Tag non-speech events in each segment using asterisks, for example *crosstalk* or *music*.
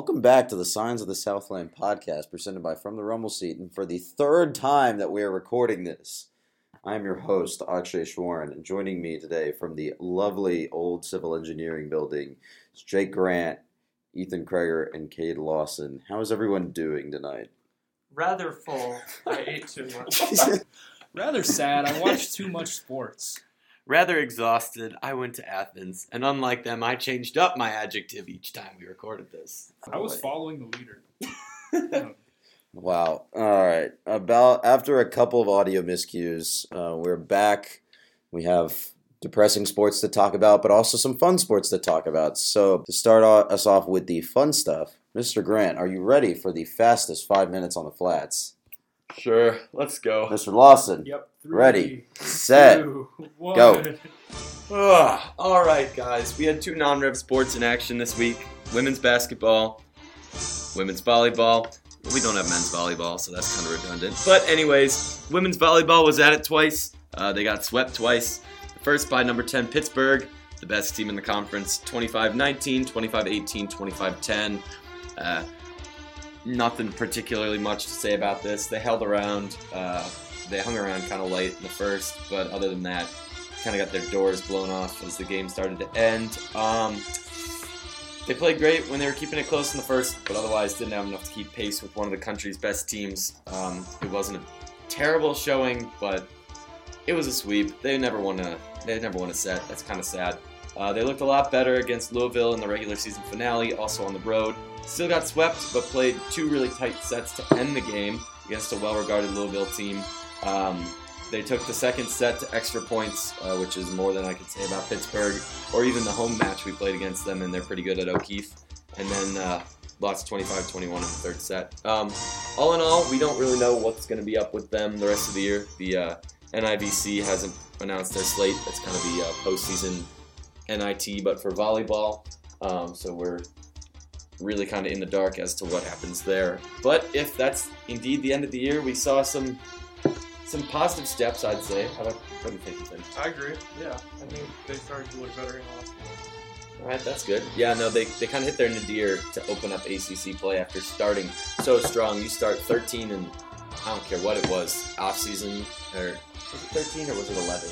Welcome back to the Sounds of the Southland podcast presented by From the Rumble Seat. And for the third time that we are recording this, I'm your host, Akshay Schwarn. And joining me today from the lovely old civil engineering building is Jake Grant, Ethan Kreger, and Cade Lawson. How is everyone doing tonight? Rather full. I ate too much. *laughs* *laughs* Rather sad. I watched too much sports. Rather exhausted, I went to Athens, and unlike them, I changed up my adjective each time we recorded this. I was following the leader. *laughs* Wow. All right. About after a couple of audio miscues, uh, we're back. We have depressing sports to talk about, but also some fun sports to talk about. So to start o- us off with the fun stuff, Mr. Grant, are you ready for the fastest five minutes on the flats? Sure, let's go. Mr. Lawson, Yep. Ready, set, two, go. *laughs* Ugh. all right, guys. We had two non-rev sports in action this week: women's basketball, women's volleyball. We don't have men's volleyball, so that's kind of redundant. But anyways, women's volleyball was at it twice. Uh, they got swept twice. First by number 10 Pittsburgh, the best team in the conference, 25-19, 25-18, 25-10. Uh, nothing particularly much to say about this. They held around. Uh, they hung around kind of late in the first, but other than that, kind of got their doors blown off as the game started to end. Um, they played great when they were keeping it close in the first, but otherwise didn't have enough to keep pace with one of the country's best teams. Um, it wasn't a terrible showing, but it was a sweep. They never won a they never won a set. That's kind of sad. Uh, they looked a lot better against Louisville in the regular season finale, also on the road. Still got swept, but played two really tight sets to end the game against a well-regarded Louisville team. Um, they took the second set to extra points, uh, which is more than I could say about Pittsburgh, or even the home match we played against them, and they're pretty good at O'Keefe. And then uh, lost 25-21 in the third set. Um, all in all, we don't really know what's going to be up with them the rest of the year. The uh, NIVC hasn't announced their slate. That's kind of the uh, postseason NIT, but for volleyball. Um, so we're really kind of in the dark as to what happens there. But if that's indeed the end of the year, we saw some some positive steps, I'd say. How about, what do you think, Ethan? I agree. Yeah. I think they started to look better in the last game. All right, that's good. Yeah, no, they, they kind of hit their nadir to open up ACC play after starting so strong. You start 13 and I don't care what it was, off season or was it 13 or was it 11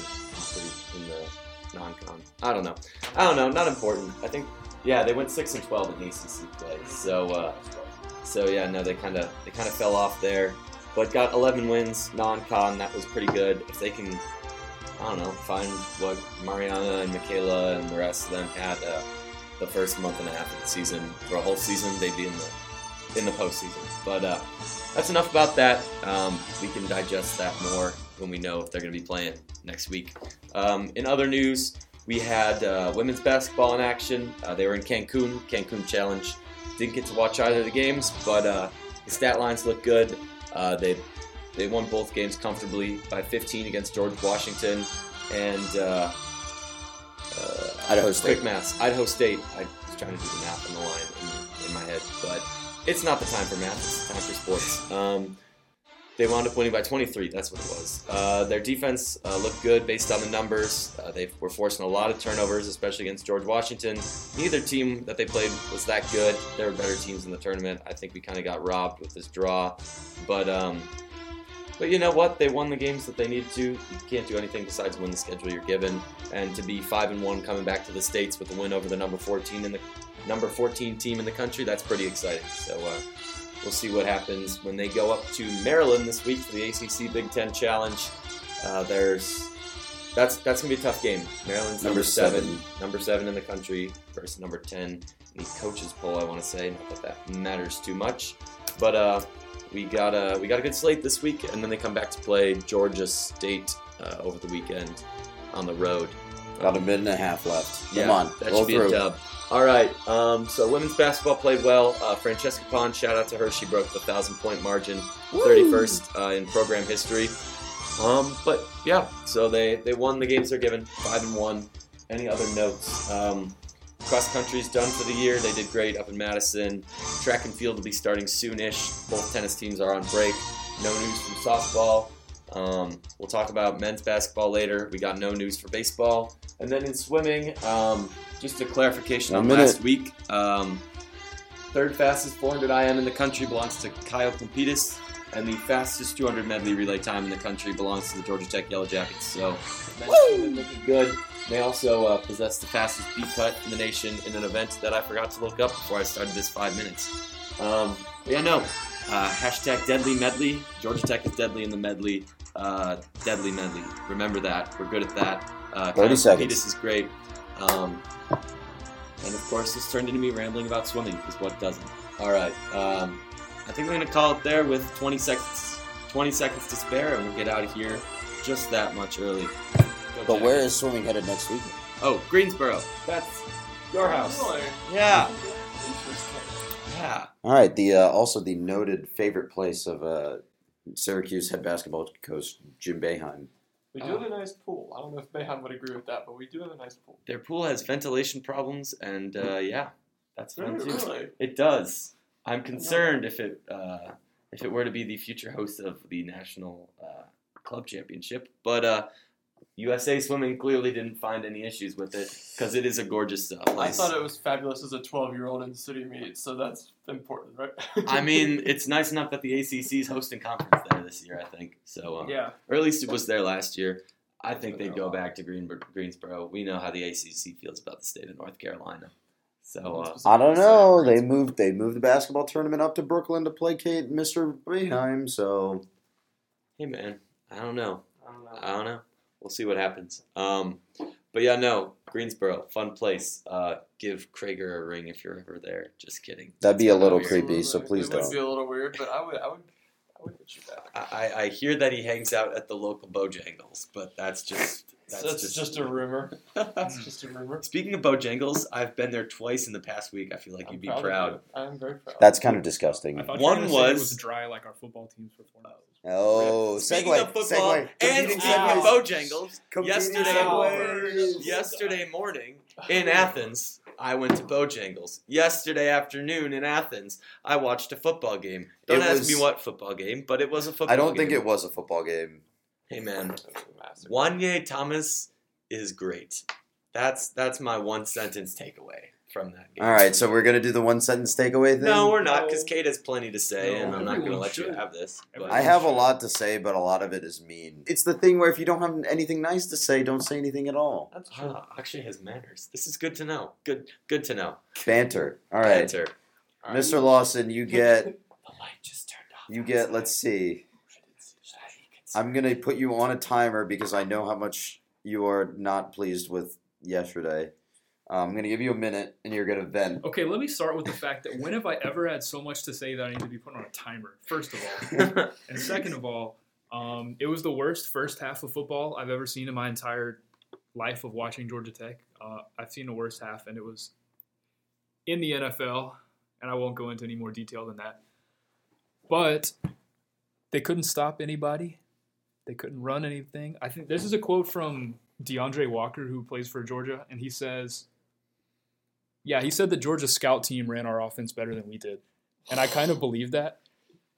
in the non-con? I don't know. I don't know. Not important. I think yeah, they went six and 12 in ACC play. So uh, so yeah, no, they kind of they kind of fell off there, but got 11 wins non-con. That was pretty good. If they can I don't know, find what Mariana and Michaela and the rest of them had uh, the first month and a half of the season. For a whole season, they'd be in the in the postseason. But uh, that's enough about that. Um, we can digest that more when we know if they're going to be playing next week. Um, in other news, we had uh, women's basketball in action. Uh, they were in Cancun, Cancun Challenge. Didn't get to watch either of the games, but uh, the stat lines look good. Uh, they they won both games comfortably by 15 against George Washington and uh, uh, Idaho State. Quick maths. Idaho State. I was trying to do the math on the line in, in my head, but it's not the time for math. It's the time for sports. Um, they wound up winning by 23. That's what it was. Uh, their defense uh, looked good based on the numbers. Uh, they were forcing a lot of turnovers, especially against George Washington. Neither team that they played was that good. There were better teams in the tournament. I think we kind of got robbed with this draw, but um, but you know what? They won the games that they needed to. You can't do anything besides win the schedule you're given. And to be five and one coming back to the states with a win over the number 14 in the number 14 team in the country, that's pretty exciting. So uh, we'll see what happens when they go up to Maryland this week for the ACC Big Ten Challenge. Uh, there's that's that's gonna be a tough game. Maryland's number, Number seven, seven. number seven in the country versus number 10 in the coaches poll. I want to say, not that that matters too much, but uh, we got a we got a good slate this week, and then they come back to play Georgia State uh, over the weekend on the road. About a minute and a half left. Come Yeah, on, that should be through. a dub. All right, um, so women's basketball played well. Uh, Francesca Pan, shout out to her. She broke the thousand point margin, 31st uh, in program history. Um, but yeah, so they they won the games they're given, five and one. Any other notes? Um, cross country's done for the year. They did great up in Madison. Track and field will be starting soonish. Both tennis teams are on break. No news from softball. Um, we'll talk about men's basketball later. We got no news for baseball. And then in swimming, um, just a clarification One on minute. last week. Um, third fastest 400 IM in the country belongs to Kyle Klempidis, and the fastest 200 medley relay time in the country belongs to the Georgia Tech Yellow Jackets. So, men's team is looking good. They also uh, possess the fastest beat cut in the nation in an event that I forgot to look up before I started this five minutes. Um, yeah, no. Uh, hashtag deadly medley. Georgia Tech is deadly in the medley. Uh, deadly medley. Remember that. We're good at that. Uh, 30 seconds. Klempidis is great. Um, and of course, this turned into me rambling about swimming, because what doesn't? All right. Um, I think we're going to call it there with 20 seconds 20 seconds to spare, and we'll get out of here just that much early. Go But Jack. where is swimming headed next week? Oh, Greensboro. That's your house. Yeah. Yeah. All right. The uh, also the noted favorite place of uh, Syracuse head basketball coach Jim Boeheim. We do have a nice pool. I don't know if Boeheim would agree with that, but we do have a nice pool. Their pool has ventilation problems, and uh, yeah, that's fun Really? too. Really? It does. I'm concerned if it uh, if it were to be the future host of the national uh, club championship, but uh, USA Swimming clearly didn't find any issues with it because it is a gorgeous uh, I thought it was fabulous as a 12 year old in the city meet, so that's important, right? I *laughs* mean, it's nice enough that the ACC is hosting conference there this year. I think so, uh, Yeah. or at least it was there last year. I think they'd go back to Greenbur- Greensboro. We know how the ACC feels about the state of North Carolina. So uh, I don't know. They moved. They moved the basketball tournament up to Brooklyn to placate Mr. Boeheim. So hey, man, I don't know. I don't know. I don't know. We'll see what happens. Um, but yeah, no, Greensboro, fun place. Uh, give Krager a ring if you're ever there. Just kidding. that'd be a little weird. creepy. So please it don't. be a little weird, but I would, I would, I would hit you back. I, I- I hear that he hangs out at the local Bojangles, but that's just that's, That's, just, just, a rumor. *laughs* That's just a rumor. Speaking of Bojangles, I've been there twice in the past week. I feel like I'm you'd be proud proud. I'm very proud. That's kind of disgusting. I thought One you were gonna say it was- was dry like our football team's performance. Oh, Speaking segue. of football segue. and Competing speaking of. Bojangles, yesterday, segues. yesterday morning in Athens, I went to Bojangles. Yesterday afternoon in Athens, I watched a football game. Don't It ask was- me what football game, but it was a football I don't think it was a football game. Hey man, That was Juanyeh Thomas is great. That's that's my one sentence takeaway from that game. All right, so we're gonna do the one sentence takeaway thing. No, we're not, No. because Cade has plenty to say, No, and I'm not going to everyone let you have this. But I have a lot to say, but a lot of it is mean. It's the thing where if you don't have anything nice to say, don't say anything at all. That's true. Ah, actually has manners. This is good to know. Good, good to know. Banter. All right, Banter. All right. Mr. Lawson, you get *laughs* The light just turned off. you get. Let's see. I'm gonna put you on a timer because I know how much you are not pleased with yesterday. Uh, I'm gonna give you a minute, and you're gonna vent. Okay, let me start with the fact that when have I ever had so much to say that I need to be put on a timer? First of all, *laughs* and second of all, um, it was the worst first half of football I've ever seen in my entire life of watching Georgia Tech. Uh, I've seen the worst half, and it was in the NFL, and I won't go into any more detail than that. But they couldn't stop anybody. They couldn't run anything. I think this is a quote from D'Andre Walker, who plays for Georgia, and he says, "Yeah, he said the Georgia scout team ran our offense better than we did," and I kind of believe that.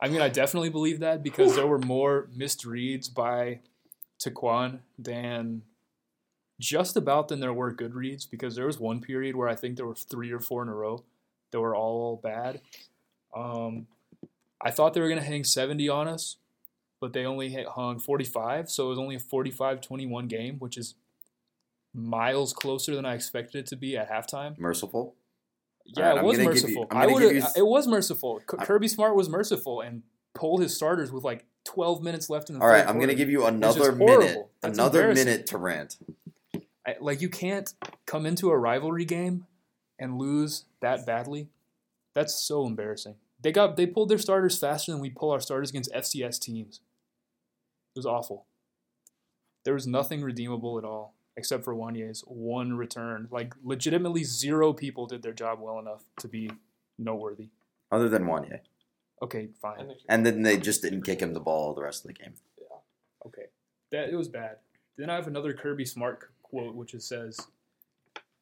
I mean, I definitely believe that because there were more missed reads by TaQuon than just about than there were good reads because there was one period where I think there were three or four in a row that were all bad. Um, I thought they were going to hang 70 on us, but they only hit, hung 45, so it was only a 45-21 game, which is miles closer than I expected it to be at halftime. Merciful. Yeah, Alright, it was you- merciful. I'm I would. give you s- It was merciful. Kirby Smart was merciful and pulled his starters with like 12 minutes left in the. All right, I'm gonna give you another minute. Another minute to rant. I, like you can't come into a rivalry game and lose that badly. That's so embarrassing. They got they pulled their starters faster than we pull our starters against FCS teams. It was awful. There was nothing redeemable at all except for Juanyeh's one return. Like legitimately zero people did their job well enough to be noteworthy. Other than Juanyeh. Okay, fine. And then they just didn't kick him the ball the rest of the game. Yeah. Okay, that it was bad. Then I have another Kirby Smart quote, which it says,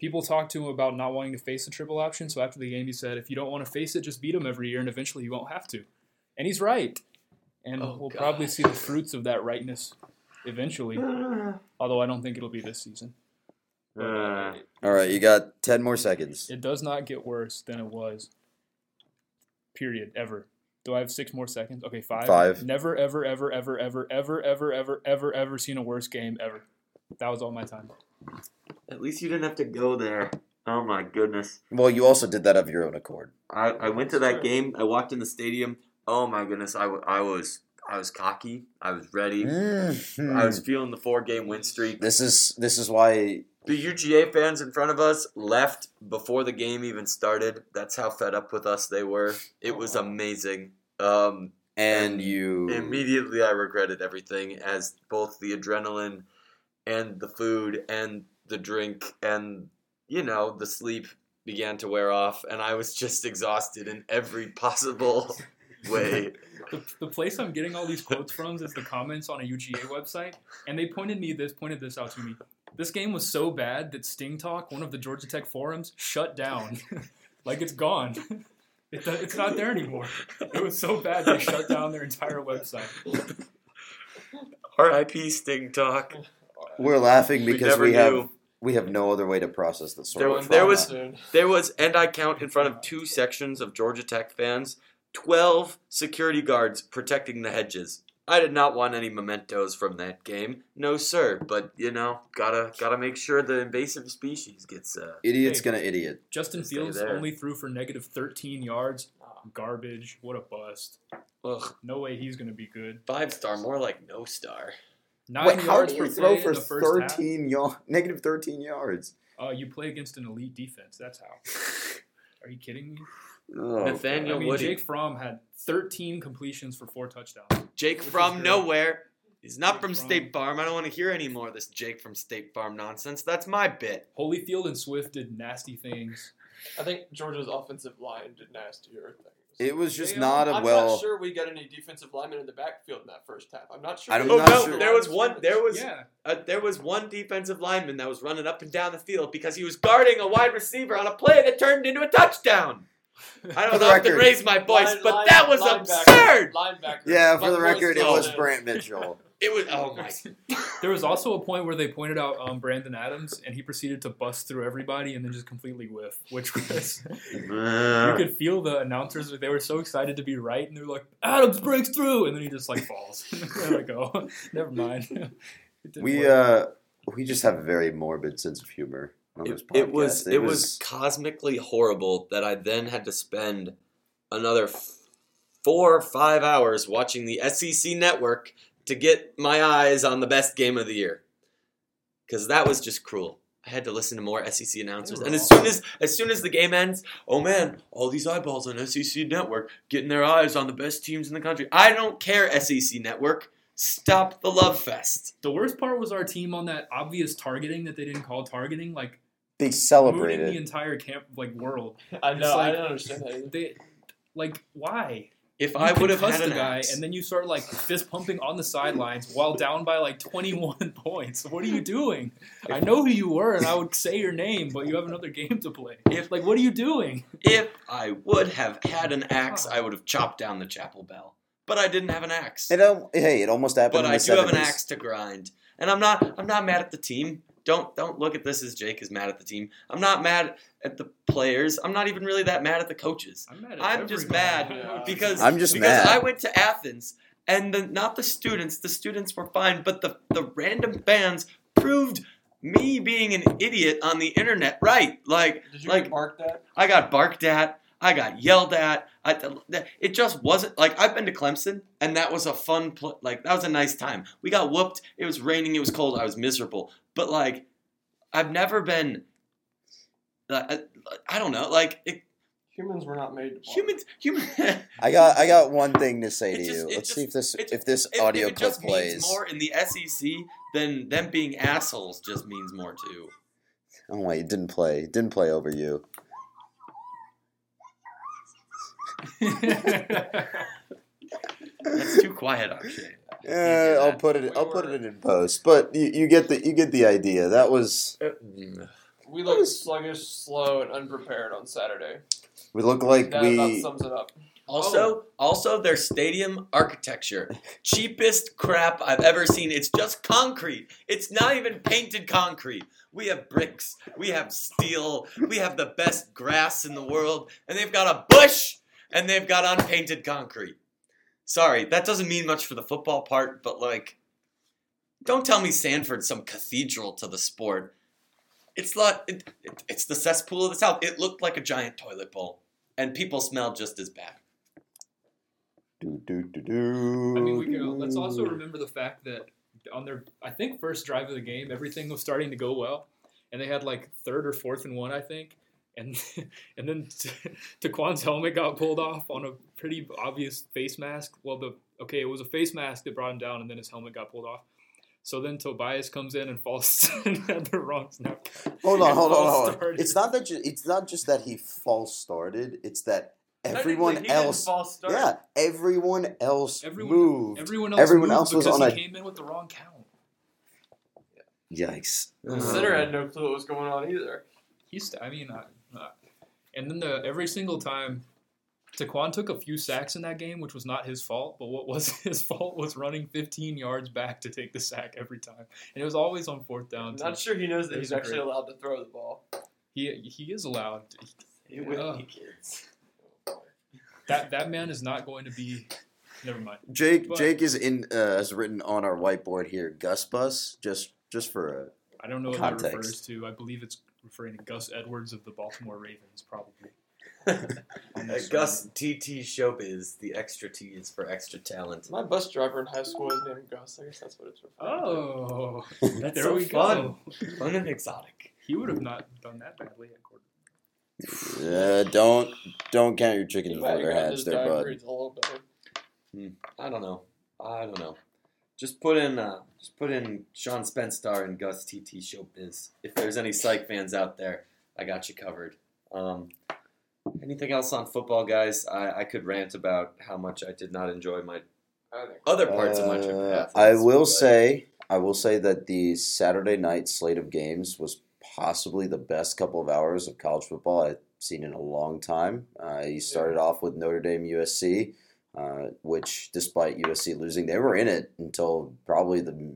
"People talk to him about not wanting to face the triple option. So after the game, he said, if you don't want to face it, just beat him every year, and eventually you won't have to." And he's right. And Oh, we'll God. probably see the fruits of that rightness eventually. *sighs* Although I don't think it'll be this season. Uh, All right, you got ten more seconds. It does not get worse than it was Period. Ever. Do I have six more seconds? Okay, five. Five. Never, ever, ever, ever, ever, ever, ever, ever, ever, ever seen a worse game ever. That was all my time. At least you didn't have to go there. Oh my goodness. Well, you also did that of your own accord. I, I went to that game. I walked in the stadium. Oh my goodness. I, w- I was I was cocky. I was ready. Mhm. I was feeling the four game win streak. This is this is why The UGA fans in front of us left before the game even started. That's how fed up with us they were. It was amazing. Um, and And you immediately I regretted everything as both the adrenaline and the food and the drink and you know the sleep began to wear off and I was just exhausted in every possible *laughs* way. *laughs* The, the place I'm getting all these quotes from is the comments on a UGA website, and they pointed me this pointed this out to me. This game was so bad that Sting Talk, one of the Georgia Tech forums, shut down. *laughs* like it's gone. It, it's not there anymore. It was so bad they shut down their entire website. R.I.P. Sting Talk. we're laughing because never we, have knew. we have no other way to process this sort There of was- there was- There was, and I count in front of two sections of Georgia Tech fans, 12 security guards protecting the hedges. I did not want any mementos from that game. No, sir. But, you know, gotta gotta make sure the invasive species gets. Uh, idiot's Hey. gonna idiot. Justin Stay Fields only threw for negative 13 yards. Garbage. What a bust. ugh, No way he's going to be good. five star, more like no star. Nine Wait, how yards do you per throw for the first thirteen yard negative thirteen yards? Uh, you play against an elite defense. That's how. *laughs* Are you kidding me? Oh, Nathaniel I mean, Woody. Jake Fromm had 13 completions for four touchdowns. Jake Which is from great. nowhere. He's not Jake from from- State Farm. I don't want to hear any more of this Jake from State Farm nonsense. That's my bit. Holyfield and Swift did nasty things. I think Georgia's offensive line did nastier things. It was just They, not a I'm well. I'm not sure we got any defensive linemen in the backfield in that first half. I'm not sure. I'm we Oh not got no, sure. there was one. There was Yeah. uh, there was one defensive lineman that was running up and down the field because he was guarding a wide receiver on a play that turned into a touchdown. I don't the know if to record- raise my voice, Line- but line- that was linebacker- absurd. Linebacker. Yeah, for the record, it was Dawson. Brant *laughs* Mitchell. It was oh my. *laughs* There was also a point where they pointed out um, Brandon Adams, and he proceeded to bust through everybody and then just completely whiff, which was *laughs* you could feel the announcers they were so excited to be right, and they're like, "Adams breaks through," and then he just like falls. they're like, "Oh, never mind." We uh we just have a very morbid sense of humor on this It, podcast. it was it was cosmically horrible that I then had to spend another f- four or five hours watching the SEC network to get my eyes on the best game of the year. Because that was just cruel. I had to listen to more SEC announcers, and as soon as as soon as the game ends, oh man, all these eyeballs on SEC network getting their eyes on the best teams in the country. I don't care, SEC network. Stop the love fest. the worst part was our team on that obvious targeting that they didn't call targeting, like they mooning the entire camp like world. *laughs* I It's know. like- I don't understand that. Either. They like why? If You I would have concuss had an the guy, axe, and then you start like fist pumping on the sidelines while down by like 21 *laughs* points. What are you doing? I know who you were, and I would say your name, but you have another game to play. If- like, what are you doing? If I would have had an axe, I would have chopped down the chapel bell. But I didn't have an axe. It al- hey, it almost happened. But in I the do have an axe to grind, and I'm not. I'm not mad at the team. Don't don't look at this as Jake is mad at the team. I'm not mad at the players. I'm not even really that mad at the coaches I'm mad. At I'm just everybody. mad because I'm just because mad. I went to Athens and the, not the students. The students were fine, but the the random fans proved me being an idiot on the internet right. Like Did you like get barked at? I got barked at. I got yelled at. I, it just wasn't like I've been to Clemson, and that was a fun, pl- like that was a nice time. We got whooped. It was raining. It was cold. I was miserable. But like, I've never been. I, I don't know. Like it, Humans were not made to bark. humans, human. *laughs* I got I got one thing to say It to just- you. Let's just- see if this if this if, audio if it clip just plays. means more in the SEC, then them being assholes just means more too. Oh wait, it didn't play. It didn't play over you. *laughs* *laughs* That's too quiet, Akshay. *laughs* Eh, I'll put it. I'll put it in post. But you, you get the you get the idea. That was We looked sluggish, slow, and unprepared on Saturday. we look like That about sums it up. Also, also their stadium architecture, cheapest crap I've ever seen. It's just concrete. It's not even painted concrete. We have bricks, we have steel, we have the best grass in the world, and they've got a bush and they've got unpainted concrete. Sorry, that doesn't mean much for the football part, but like, don't tell me Sanford's some cathedral to the sport. It's not. It, it, it's the cesspool of the South. It looked like a giant toilet bowl, and people smelled just as bad. Do, do, do, do, I mean, we can, let's also remember the fact that on their, I think, first drive of the game, everything was starting to go well, and they had like third or fourth and one, I think, and *laughs* and then *laughs* TaQuon's helmet got pulled off on a pretty obvious face mask. Well, the okay, it was a face mask that brought him down, and then his helmet got pulled off. So then Tobias comes in and falls *laughs* and had the wrong snap. Hold on, hold on, hold on. started. It's not that. Ju- it's not just that he false started. It's that everyone he didn't else. false start. Yeah, everyone else Everyone- moved. Everyone else, Everyone moved else was because on he a- came in with the wrong count. Yikes! The center had no clue what was going on either. He's, I mean, and then the every single time, TaQuon took a few sacks in that game, which was not his fault. But what was *laughs* his fault was running 15 yards back to take the sack every time, and it was always on fourth down. I'm too. not sure he knows that he's was actually great. allowed to throw the ball. He he is allowed. Hey, with Ugh. me, kids. That that man is not going to be. Never mind. Jake But- Jake is in uh, as written on our whiteboard here. Gus Bus just just for a I don't know what that refers to. I believe it's referring to Gus Edwards of the Baltimore Ravens, probably. *laughs* Uh, Gus TT Showbiz, the extra T is for extra talent. My bus driver in high school was named Gus. I guess that's what it's referring to. Oh, *laughs* That's there so we fun. go. Fun and exotic. He would have not done that badly at quarterback. uh, don't don't count your chickens before they're hatched, his there, bud. grades a little better. I don't know. I don't know. Just put in, uh, just put in Sean Spenstar and Gus TT Showbiz. If there's any psych fans out there, I got you covered. Um, anything else on football, guys? I, I could rant about how much I did not enjoy my other parts of my trip. Uh, Athens, I will but- say, I will say that the Saturday night slate of games was possibly the best couple of hours of college football I've seen in a long time. Uh, you started off with Notre Dame USC, uh, which, despite USC losing, they were in it until probably the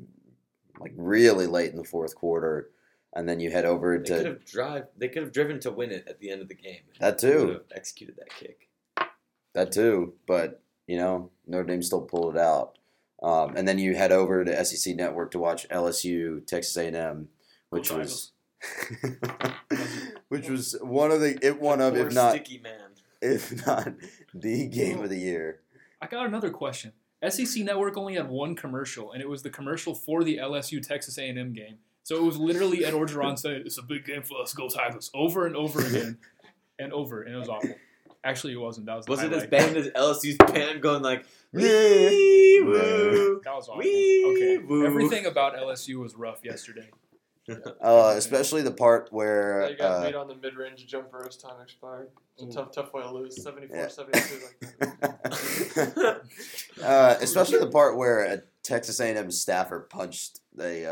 like really late in the fourth quarter, and then you head over They could to have drive. They could have driven to win it at the end of the game. that too, have executed that kick. that too. But you know, Notre Dame still pulled it out. Um, and then you head over to SEC Network to watch LSU Texas A&M, which Go was *laughs* which was one of the it one of if not sticky man. if not the game of the year. I got another question. SEC Network only had one commercial, and it was the commercial for the LSU Texas A&M game. So it was literally Ed Orgeron saying, "It's a big game for us, go Tigers," over and over again, and over, and it was awful. Actually, it wasn't. That was Was it as bad as LSU's band going like wee woo? That was awful. Wee okay, woo. everything about LSU was rough yesterday. *laughs* Uh, especially the part where They got uh, beat on the mid-range jumper as time expired. It's a tough, tough way to lose. 74, Yeah. 72. Like, *laughs* uh, especially the part where a Texas A&M staffer punched the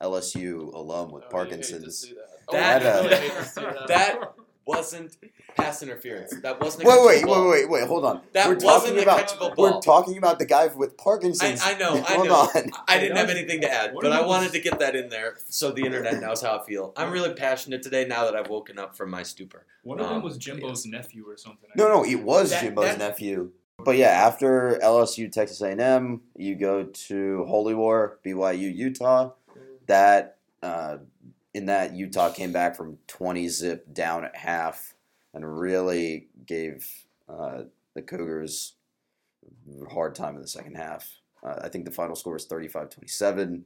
uh, LSU alum with oh, you hate to Parkinson's. see that. That- oh, I really hate to see that. That wasn't pass interference. That wasn't. A Wait, wait, ball. wait, wait, wait! Hold on. That we're wasn't talking a about catchable we're talking about the guy with Parkinson's. I know, I Hold know. on. I didn't have anything to add, but I wanted to get that in there so the internet knows how I feel. I'm really passionate today now that I've woken up from my stupor. One of them Um, was Jimbo's nephew or something. I No, no, it was That- Jimbo's that- nephew. But yeah, after LSU, Texas A&M, you go to Holy War, BYU, Utah. That uh, in that Utah came back from twenty zip down at half and really gave uh, the Cougars a hard time in the second half. Uh, I think the final score was 35-27.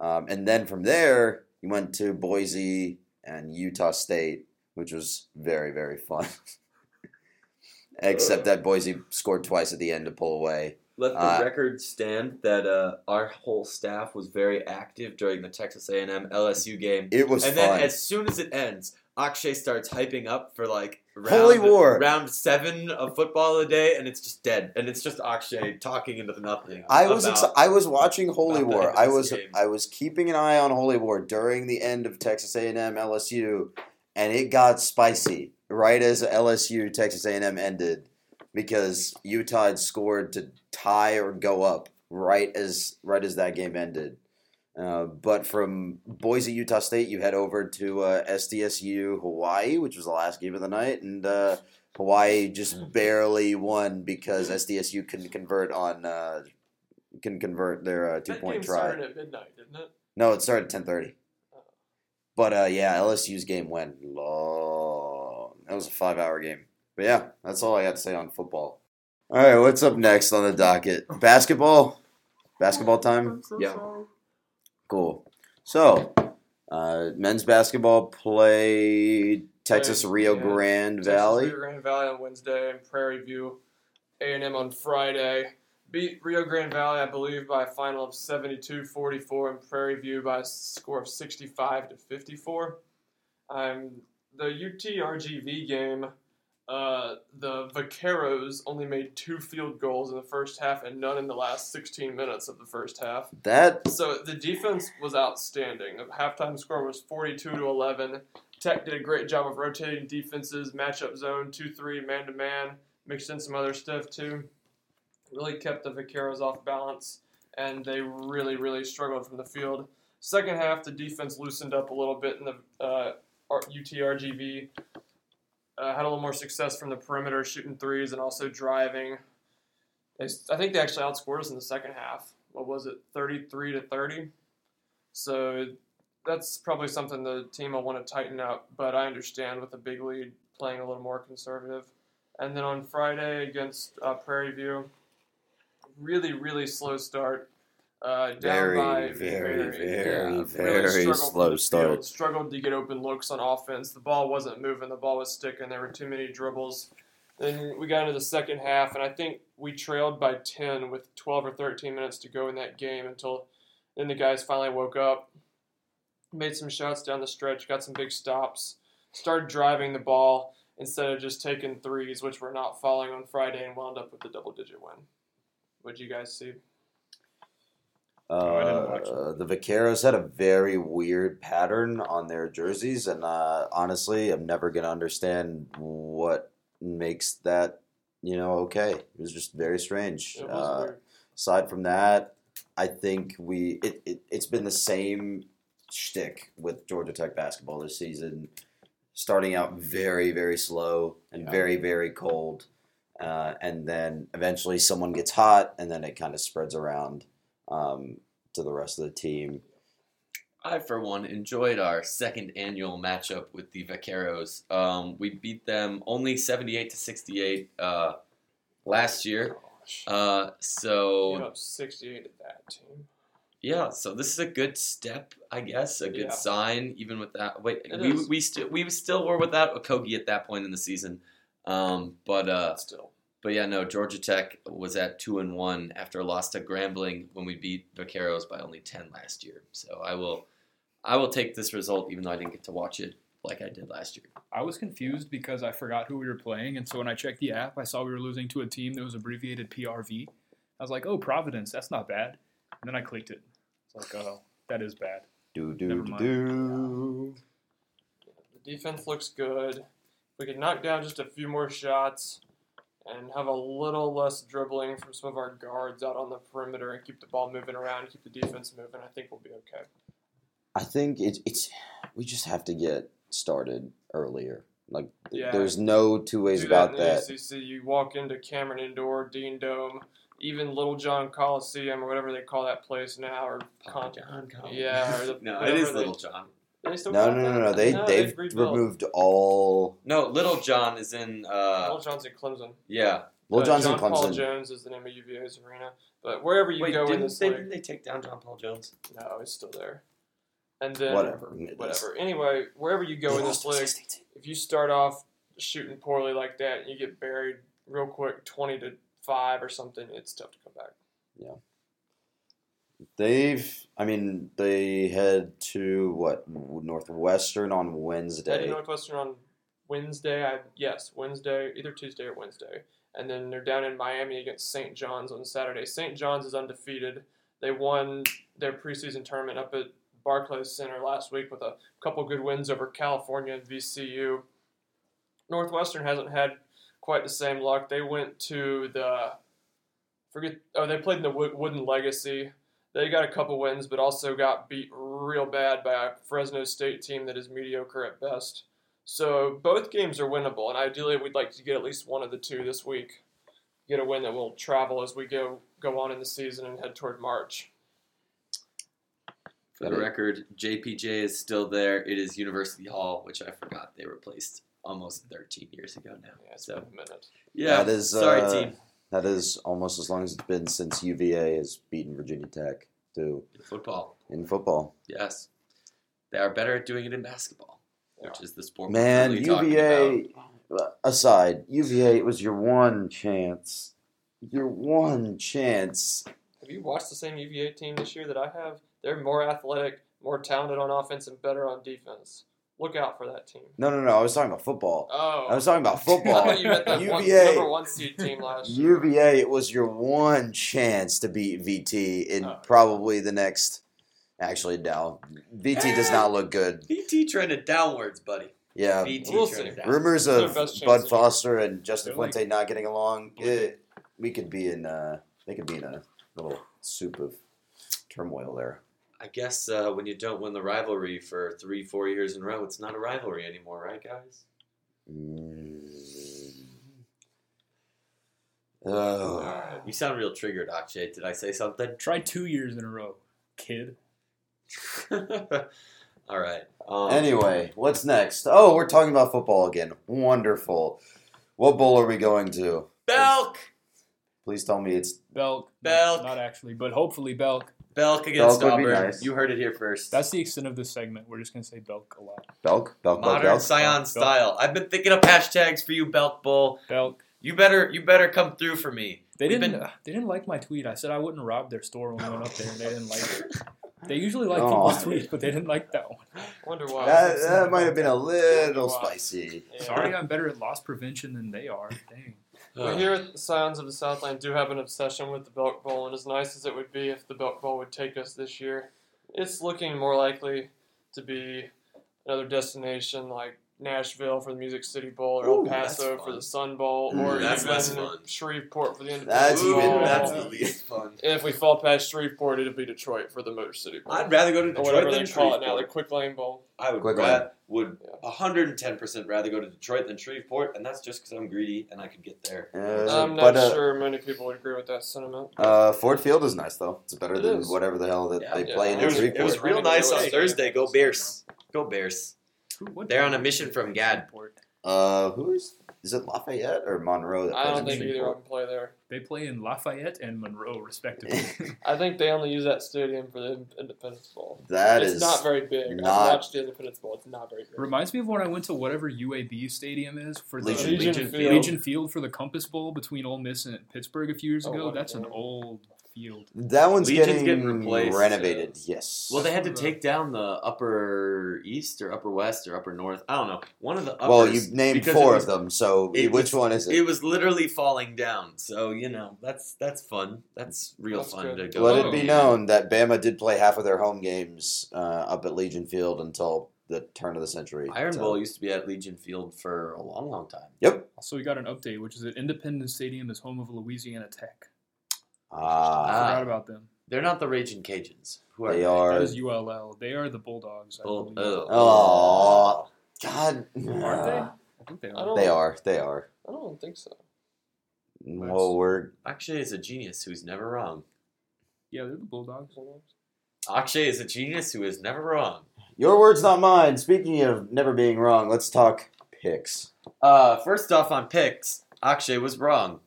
Um, and then from there, you went to Boise and Utah State, which was very, very fun. *laughs* Except that Boise scored twice at the end to pull away. Let the Uh, record stand that uh, our whole staff was very active during the Texas A&M LSU game. It was and fun. then as soon as it ends, Akshay starts hyping up for like round, Holy War. round seven of football a day, and it's just dead. And it's just Akshay talking into the nothing. I was exci- I was watching Holy War. I was game. I was keeping an eye on Holy War during the end of Texas A&M LSU, and it got spicy right as LSU Texas A&M ended because Utah had scored to tie or go up right as right as that game ended, Uh, but from Boise, Utah State, you head over to uh, SDSU Hawaii, which was the last game of the night, and uh, Hawaii just barely won because SDSU couldn't convert on uh, couldn't convert their uh, two that point try. started at midnight, didn't it? No, it started at ten thirty. But uh, yeah, LSU's game went long. That was a five hour game. But yeah, that's all I got to say on football. All right, what's up next on the docket? Basketball. Basketball time. Yeah. Cool. So, uh, men's basketball played Texas Rio yeah. Grande Texas Valley. Rio Grande Valley on Wednesday and Prairie View A and M on Friday. Beat Rio Grande Valley, I believe, by a final of 72-44 and Prairie View by a score of 65 to 54. Um, the UT RGV game, uh, the Vaqueros only made two field goals in the first half and none in the last 16 minutes of the first half. That So the defense was outstanding. The halftime score was 42 to 11. Tech did a great job of rotating defenses, matchup zone, 2 3, man to man, mixed in some other stuff too. Really kept the Vaqueros off balance, and they really, really struggled from the field. Second half, the defense loosened up a little bit in the uh, UTRGV. Uh, had a little more success from the perimeter, shooting threes and also driving. They, I think they actually outscored us in the second half. What was it, 33 to 30? So that's probably something the team will want to tighten up, but I understand with a big lead playing a little more conservative. And then on Friday against uh, Prairie View, really, really slow start. Uh, down Very, by very, very, really very struggled slow start. field, struggled to get open looks on offense. The ball wasn't moving. The ball was sticking. There were too many dribbles. Then we got into the second half, and I think we trailed by 10 with 12 or 13 minutes to go in that game until then the guys finally woke up, made some shots down the stretch, got some big stops, started driving the ball instead of just taking threes, which were not falling on Friday, and wound up with a double digit win. What'd you guys see? Oh, I didn't watch Uh, the Vaqueros had a very weird pattern on their jerseys, and uh, honestly, I'm never gonna understand what makes that, you know, okay. It was just very strange. Uh, aside from that, I think we it, it it's been the same shtick with Georgia Tech basketball this season, starting out very very slow and Yeah. very very cold, uh, and then eventually someone gets hot, and then it kind of spreads around um, to the rest of the team. I, for one, enjoyed our second annual matchup with the Vaqueros. Um, we beat them only 78 to 68 uh, last year. Uh, Gave so, up 68 at that team. yeah, so this is a good step, I guess, a good Yeah. sign, even with that. Wait, It we, is. we, st- we still were without Okogie at that point in the season. Um, but uh, But still. But yeah, no, Georgia Tech was at two and one after a loss to Grambling when we beat Vaqueros by only ten last year. So I will, I will take this result even though I didn't get to watch it like I did last year. I was confused because I forgot who we were playing, and so when I checked the app, I saw we were losing to a team that was abbreviated PRV. I was like, "Oh, Providence, that's not bad." And then I clicked it. It's like, "Oh, that is bad." Do do do do. The defense looks good. We could knock down just a few more shots and have a little less dribbling from some of our guards out on the perimeter and keep the ball moving around, keep the defense moving. I think we'll be okay. I think it's it's we just have to get started earlier. Like Yeah. there's no two ways Do about that that. in ACC. You walk into Cameron Indoor, Dean Dome, even Little John Coliseum or whatever they call that place now, or Con- John, yeah, or the, *laughs* no, it whatever is they- Little John. They still No, call no, it no, that? no. They they've removed all. No, Little John is in. Uh, Little John's in Clemson. yeah. Little Uh, John's John in Paul Jones is the name of UVA's arena, but wherever you Wait, go in didn't this they, league, didn't they take down John Paul Jones? no, it's still there. And then Whatever. Whatever. Anyway, wherever you go They in this league, if you start off shooting poorly like that and you get buried real quick, twenty to five or something, it's tough to come back. They've. I mean, they head to what Northwestern on Wednesday. Northwestern on Wednesday. I yes, Wednesday, either Tuesday or Wednesday, and then they're down in Miami against St. John's on Saturday. St. John's is undefeated. They won their preseason tournament up at Barclays Center last week with a couple good wins over California and VCU. Northwestern hasn't had quite the same luck. They went to the forget. Oh, they played in the Wooden Legacy. They got a couple wins, but also got beat real bad by a Fresno State team that is mediocre at best. So both games are winnable, and ideally we'd like to get at least one of the two this week. Get a win that will travel as we go go on in the season and head toward March. For the record, JPJ is still there. It is University Hall, which I forgot they replaced almost 13 years ago now. Yeah, it's So been a minute. yeah, That is, sorry uh, team. That is almost as long as it's been since UVA has beaten Virginia Tech too Football, in football. yes, they are better at doing it in basketball, which is the sport. Man, we're really talking about. UVA aside, UVA it was your one chance. Your one chance. Have you watched the same UVA team this year that I have? They're more athletic, more talented on offense, and better on defense. Look out for that team. No, no, no. I was talking about football. Oh, I was talking about I *laughs* football. thought you meant the one, UVA. number one seed team last year. UVA, it was your one chance to beat VT in Oh. probably the next. Actually, no. VT does not look good. VT trended downwards, buddy. Yeah. VT We'll trended see. downwards. Rumors It's of Bud. Foster and Justin They're Fuente not getting along. It, we could be in. Uh, they could be in a little soup of turmoil there. I guess uh, when you don't win the rivalry for three, four years in a row, it's not a rivalry anymore, right, guys? Mm. Oh. Alright. You sound real triggered, Akshay. Did I say something? Try two years in a row, kid. *laughs* All right. Um, Anyway, what's next? Oh, we're talking about football again. Wonderful. What bowl are we going to? Belk, Please tell me it's Belk. Belk. Not actually, but hopefully Belk. Belk against Belk would be Auburn. nice. You heard it here first. That's the extent of this segment. We're just gonna say Belk a lot. Belk. Belk. Belk. Modern Belk. Scion Belk. style. I've been thinking of hashtags for you, Belk Bull. Belk. You better, you better come through for me. They We've didn't. been- uh, They didn't like my tweet. I said I wouldn't rob their store when we went up there, and they didn't like it. *laughs* They usually like Aw. people's tweets, but they didn't like that one. I wonder why. That, that might have been a little spicy. Yeah. Sorry, I'm better at loss prevention than they are. Dang. We oh. here at the Sounds of the Southland do have an obsession with the Belk Bowl, and as nice as it would be if the Belk Bowl would take us this year, it's looking more likely to be another destination like Nashville for the Music City Bowl, or Ooh, El Paso for the Sun Bowl, Ooh, or that's even fun. Shreveport for the Independence That's Bowl. even- that's the least fun. If we fall past Shreveport, it'll be Detroit for the Motor City Bowl. I'd rather go to or Detroit whatever than they call it now, the Quick Lane Bowl. I would Quick ra- would 110% rather go to Detroit than Shreveport, and that's just because I'm greedy and I could get there. Uh, I'm not but uh, sure many people would agree with that sentiment. uh, Ford Field is nice though. It's better It than is. whatever the hell that Yeah. they Yeah. play in It was, Shreveport. it was real nice on Hey. Thursday. Go Bears. Go Bears. Who- what They're on a mission from Gad. Shreveport? Uh, who is is it Lafayette or Monroe? That I plays don't think either Shreveport? of them play there. They play in Lafayette and Monroe, respectively. *laughs* I think they only use that stadium for the Independence Bowl. That it's is not very big. not- I've watched the Independence Bowl. It's not very big. Reminds me of when I went to whatever UAB stadium is for the Legion- Legion, Legion Field. Legion Field for the Compass Bowl between Ole Miss and Pittsburgh a few years Oh, ago. wow. That's an old field. that one's Legion's getting, getting replaced, renovated. Yes. Well, they had to take down the upper east or upper west or upper north. I don't know. One of the uppers. well, you named four was, of them. So it which was- one is it? It was literally falling down. So you know that's that's fun. That's real That's fun good. to go. Let it be known that Bama did play half of their home games uh, up at Legion Field until the turn of the century. Iron So- Bowl used to be at Legion Field for a long, long time. Yep. Also, we got an update, which is that Independence Stadium is home of Louisiana Tech. Ah, I Forgot about them. They're not the Raging Cajuns. Who are They they? are- That is ULL. They are the Bulldogs. I Bull- believe. oh. Oh, God. Aren't they? I think they I are. don't- They are. They are. I don't think so. Well, we're Akshay is a genius who's never wrong. Yeah, they're the Bulldogs. Akshay is a genius who is never wrong. your words, not mine. Speaking of never being wrong, let's talk picks. Uh, first off, on picks, Akshay was wrong.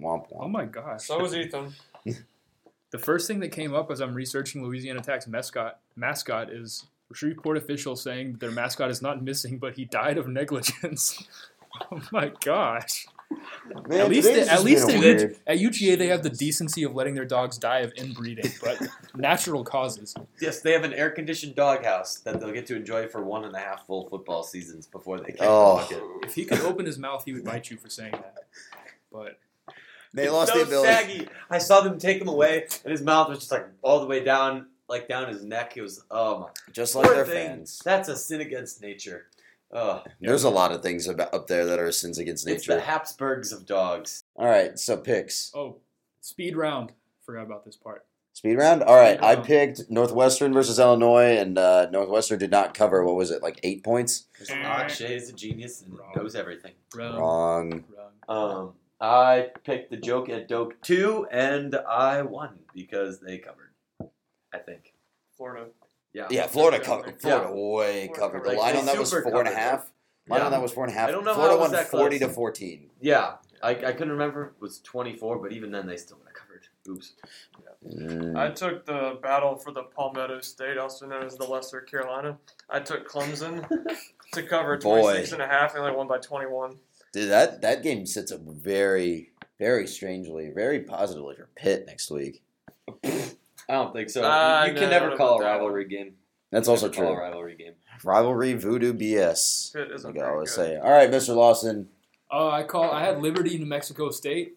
Womp Oh my gosh. So was Ethan. *laughs* The first thing that came up as I'm researching Louisiana Tech's mascot mascot is Shreveport official saying that their mascot is not missing, but he died of negligence. *laughs* oh my gosh! Man, at least today's at just least been at, weird. UG at UGA they have the decency of letting their dogs die of inbreeding, but *laughs* natural causes. Yes, they have an air-conditioned doghouse that they'll get to enjoy for one and a half full football seasons before they kick Oh. If he could open his mouth, he would bite you for saying that. But They It's lost so the ability. saggy. I saw them take him away, and his mouth was just like all the way down, like down his neck. It was oh my. Just like Poor their thing. fans. That's a sin against nature. Oh, There's a lot of things about up there that are sins against nature. it's the nature. Habsburgs of dogs. All right, so picks. oh, speed round. Forgot about this part. Speed round. All right, Speed I round. picked Northwestern versus Illinois, and uh, Northwestern did not cover. What was it, like eight points? Akshay is a genius and Wrong. knows everything. Wrong. Wrong. Wrong. Um, I picked the joke at Doke two, and I won because they covered. I think. Florida. Yeah. Yeah, Florida Yeah. covered. Florida way Florida covered. The covered. line They on that was super four and a half. Line Yeah. on that was four and a half. I don't know how Florida it was won that forty close. to fourteen. Yeah. I, I couldn't remember. It was twenty four, but even then they still would have covered. Oops. Mm. I took the battle for the Palmetto State, also known as the Lesser Carolina. I took Clemson *laughs* to cover Boy. and a half and only won by 21. Dude, that that game sits up very, very strangely, very positively for Pitt next week. I don't think so. Uh, you no, can I never call a about that rivalry game. That's You also never call a true. rivalry game. Rivalry voodoo BS. Pitt isn't Like I very always good. say. All right, Mr. Lawson. Uh, I call. I had Liberty, New Mexico State.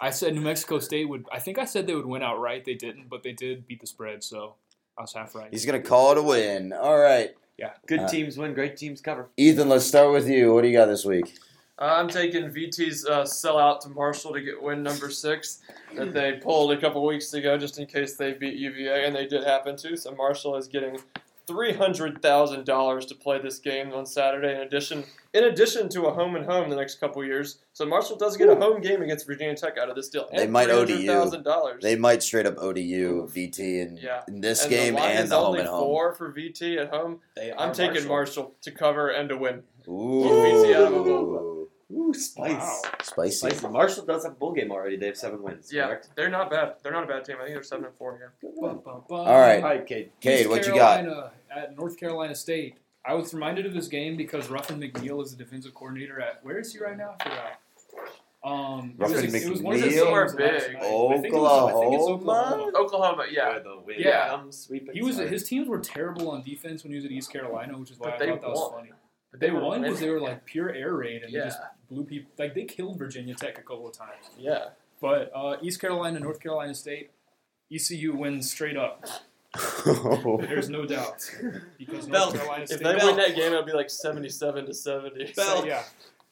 I said New Mexico State would. I think I said they would win outright. They didn't, but they did beat the spread, so I was half right. He's gonna call it a win. All right, Yeah. Good Uh, teams win. Great teams cover. Ethan. Let's start with you. What do you got this week? Uh, I'm taking VT's uh, sellout to Marshall to get win number six that they pulled a couple weeks ago just in case they beat UVA, and they did happen to. So Marshall is getting three hundred thousand dollars to play this game on Saturday. In addition, in addition to a home and home the next couple years, so Marshall does get a home game against Virginia Tech out of this deal. They and might ODU. thousand dollars. They might straight up ODU VT in, Yeah. in this and game the line and is the home only and home. four for VT at home. They I'm are taking Marshall to cover and to win. Ooh, VT out of a bowl. Ooh, spice. Wow. spicy. Spicy. Marshall does have a bowl game already. They have seven wins. Yeah, Correct? they're not bad. They're not a bad team. I think they're seven and four. Yeah. Bum, bum, bum. All right. All right, Kate. Cade, East what you got? At North Carolina State. I was reminded of this game because Ruffin McNeill is the defensive coordinator at. Where is he right now? I forgot. Um, it was- Ruffin it was one of the McNeill? games last Big. night. I think it was- I think it's Oklahoma? Oklahoma. Oklahoma, yeah. Where the Yeah. comes. He was his teams were terrible on defense when he was at East Carolina, which is why But I they thought that was won. funny. But they won because they were like pure air raid and they just blew people. Like they killed Virginia Tech a couple of times. Yeah. But uh, East Carolina, North Carolina State, ECU wins straight up. *laughs* There's no doubt because North Belt. Carolina If they Bell. win that game, it'll be like seventy-seven to seventy. Bell. so, yeah,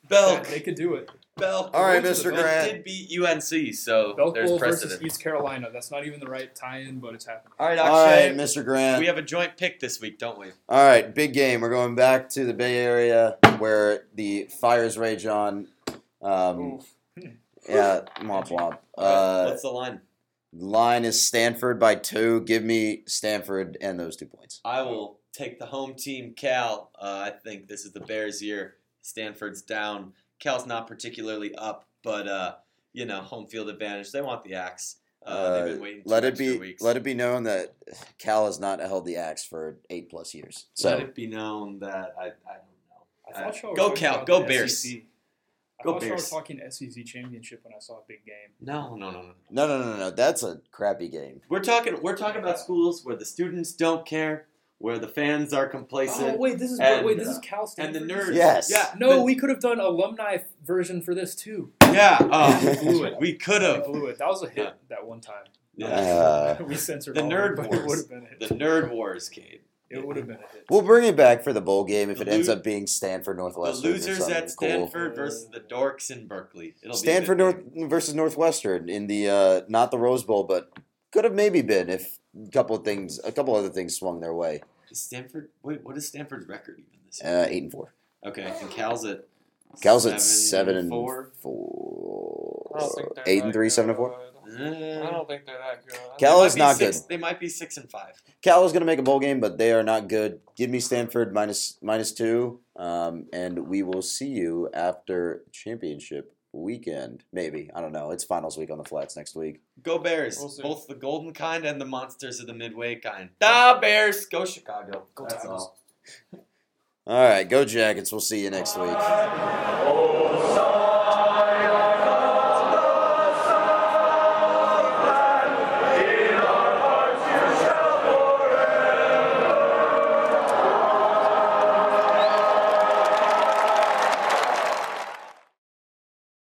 Belk. they could do it. Belk. All right, Mr. Grant. did beat UNC, so Belk there's Bowl versus precedent. East Carolina. That's not even the right tie-in, but it's happening. All right, All right, Mr. Grant. we have a joint pick this week, don't we? All right, big game. We're going back to the Bay Area where the fires rage on. Um, *laughs* yeah, womp womp. Uh, What's the line? line is Stanford by two. Give me Stanford and those two points. I will take the home team, Cal. Uh, I think this is the Bears' year. Stanford's down. Cal's not particularly up, but uh, you know, home field advantage. They want the axe. Uh, been waiting. let it be Weeks. let it be known that Cal has not held the axe for eight plus years. So Let it be known that I, I don't know. I Uh, thought y'all were go Cal, go Bears. SEC. I Go thought y'all were talking SEC championship when I saw a big game. No, no, no, no. no, no, no, no, no. That's a crappy game. We're talking. We're talking about schools where the students don't care, where the fans are complacent. Oh wait, this is and, wait, this is Cal and the nerds. Yes. Yeah. No, the- we could have done alumni version for this too. Yeah. Oh, We *laughs* blew it. We could We have. blew it. That was a hit Yeah. that one time. Yeah. Uh, *laughs* we censored The all nerd it, wars. it would have been a hit. the nerd wars, Cade. It would have been a hit. We'll bring it back for the bowl game if The it ends up being Stanford Northwestern. or losers something at cool. Stanford versus the dorks in Berkeley. It'll Stanford be North versus Northwestern in the uh, not the Rose Bowl, but could have maybe been if a couple of things, a couple other things swung their way. Is Stanford. Wait, what is Stanford's record even this year? Uh, eight and four. okay, and Cal's at. Cal's at seven and four. four. I don't think they're Eight and three, seven and four. I don't think they're that good. Cal is not six- good. They might be six and five. Cal is going to make a bowl game, but they are not good. Give me Stanford minus minus two, um, and we will see you after championship weekend. Maybe I don't know. It's finals week on the flats next week. Go Bears. We'll. Both the golden kind and the monsters of the midway kind. Da Bears. Go Chicago. Go That's Tigers. all. All right, go Jackets. We'll see you next week. Oh,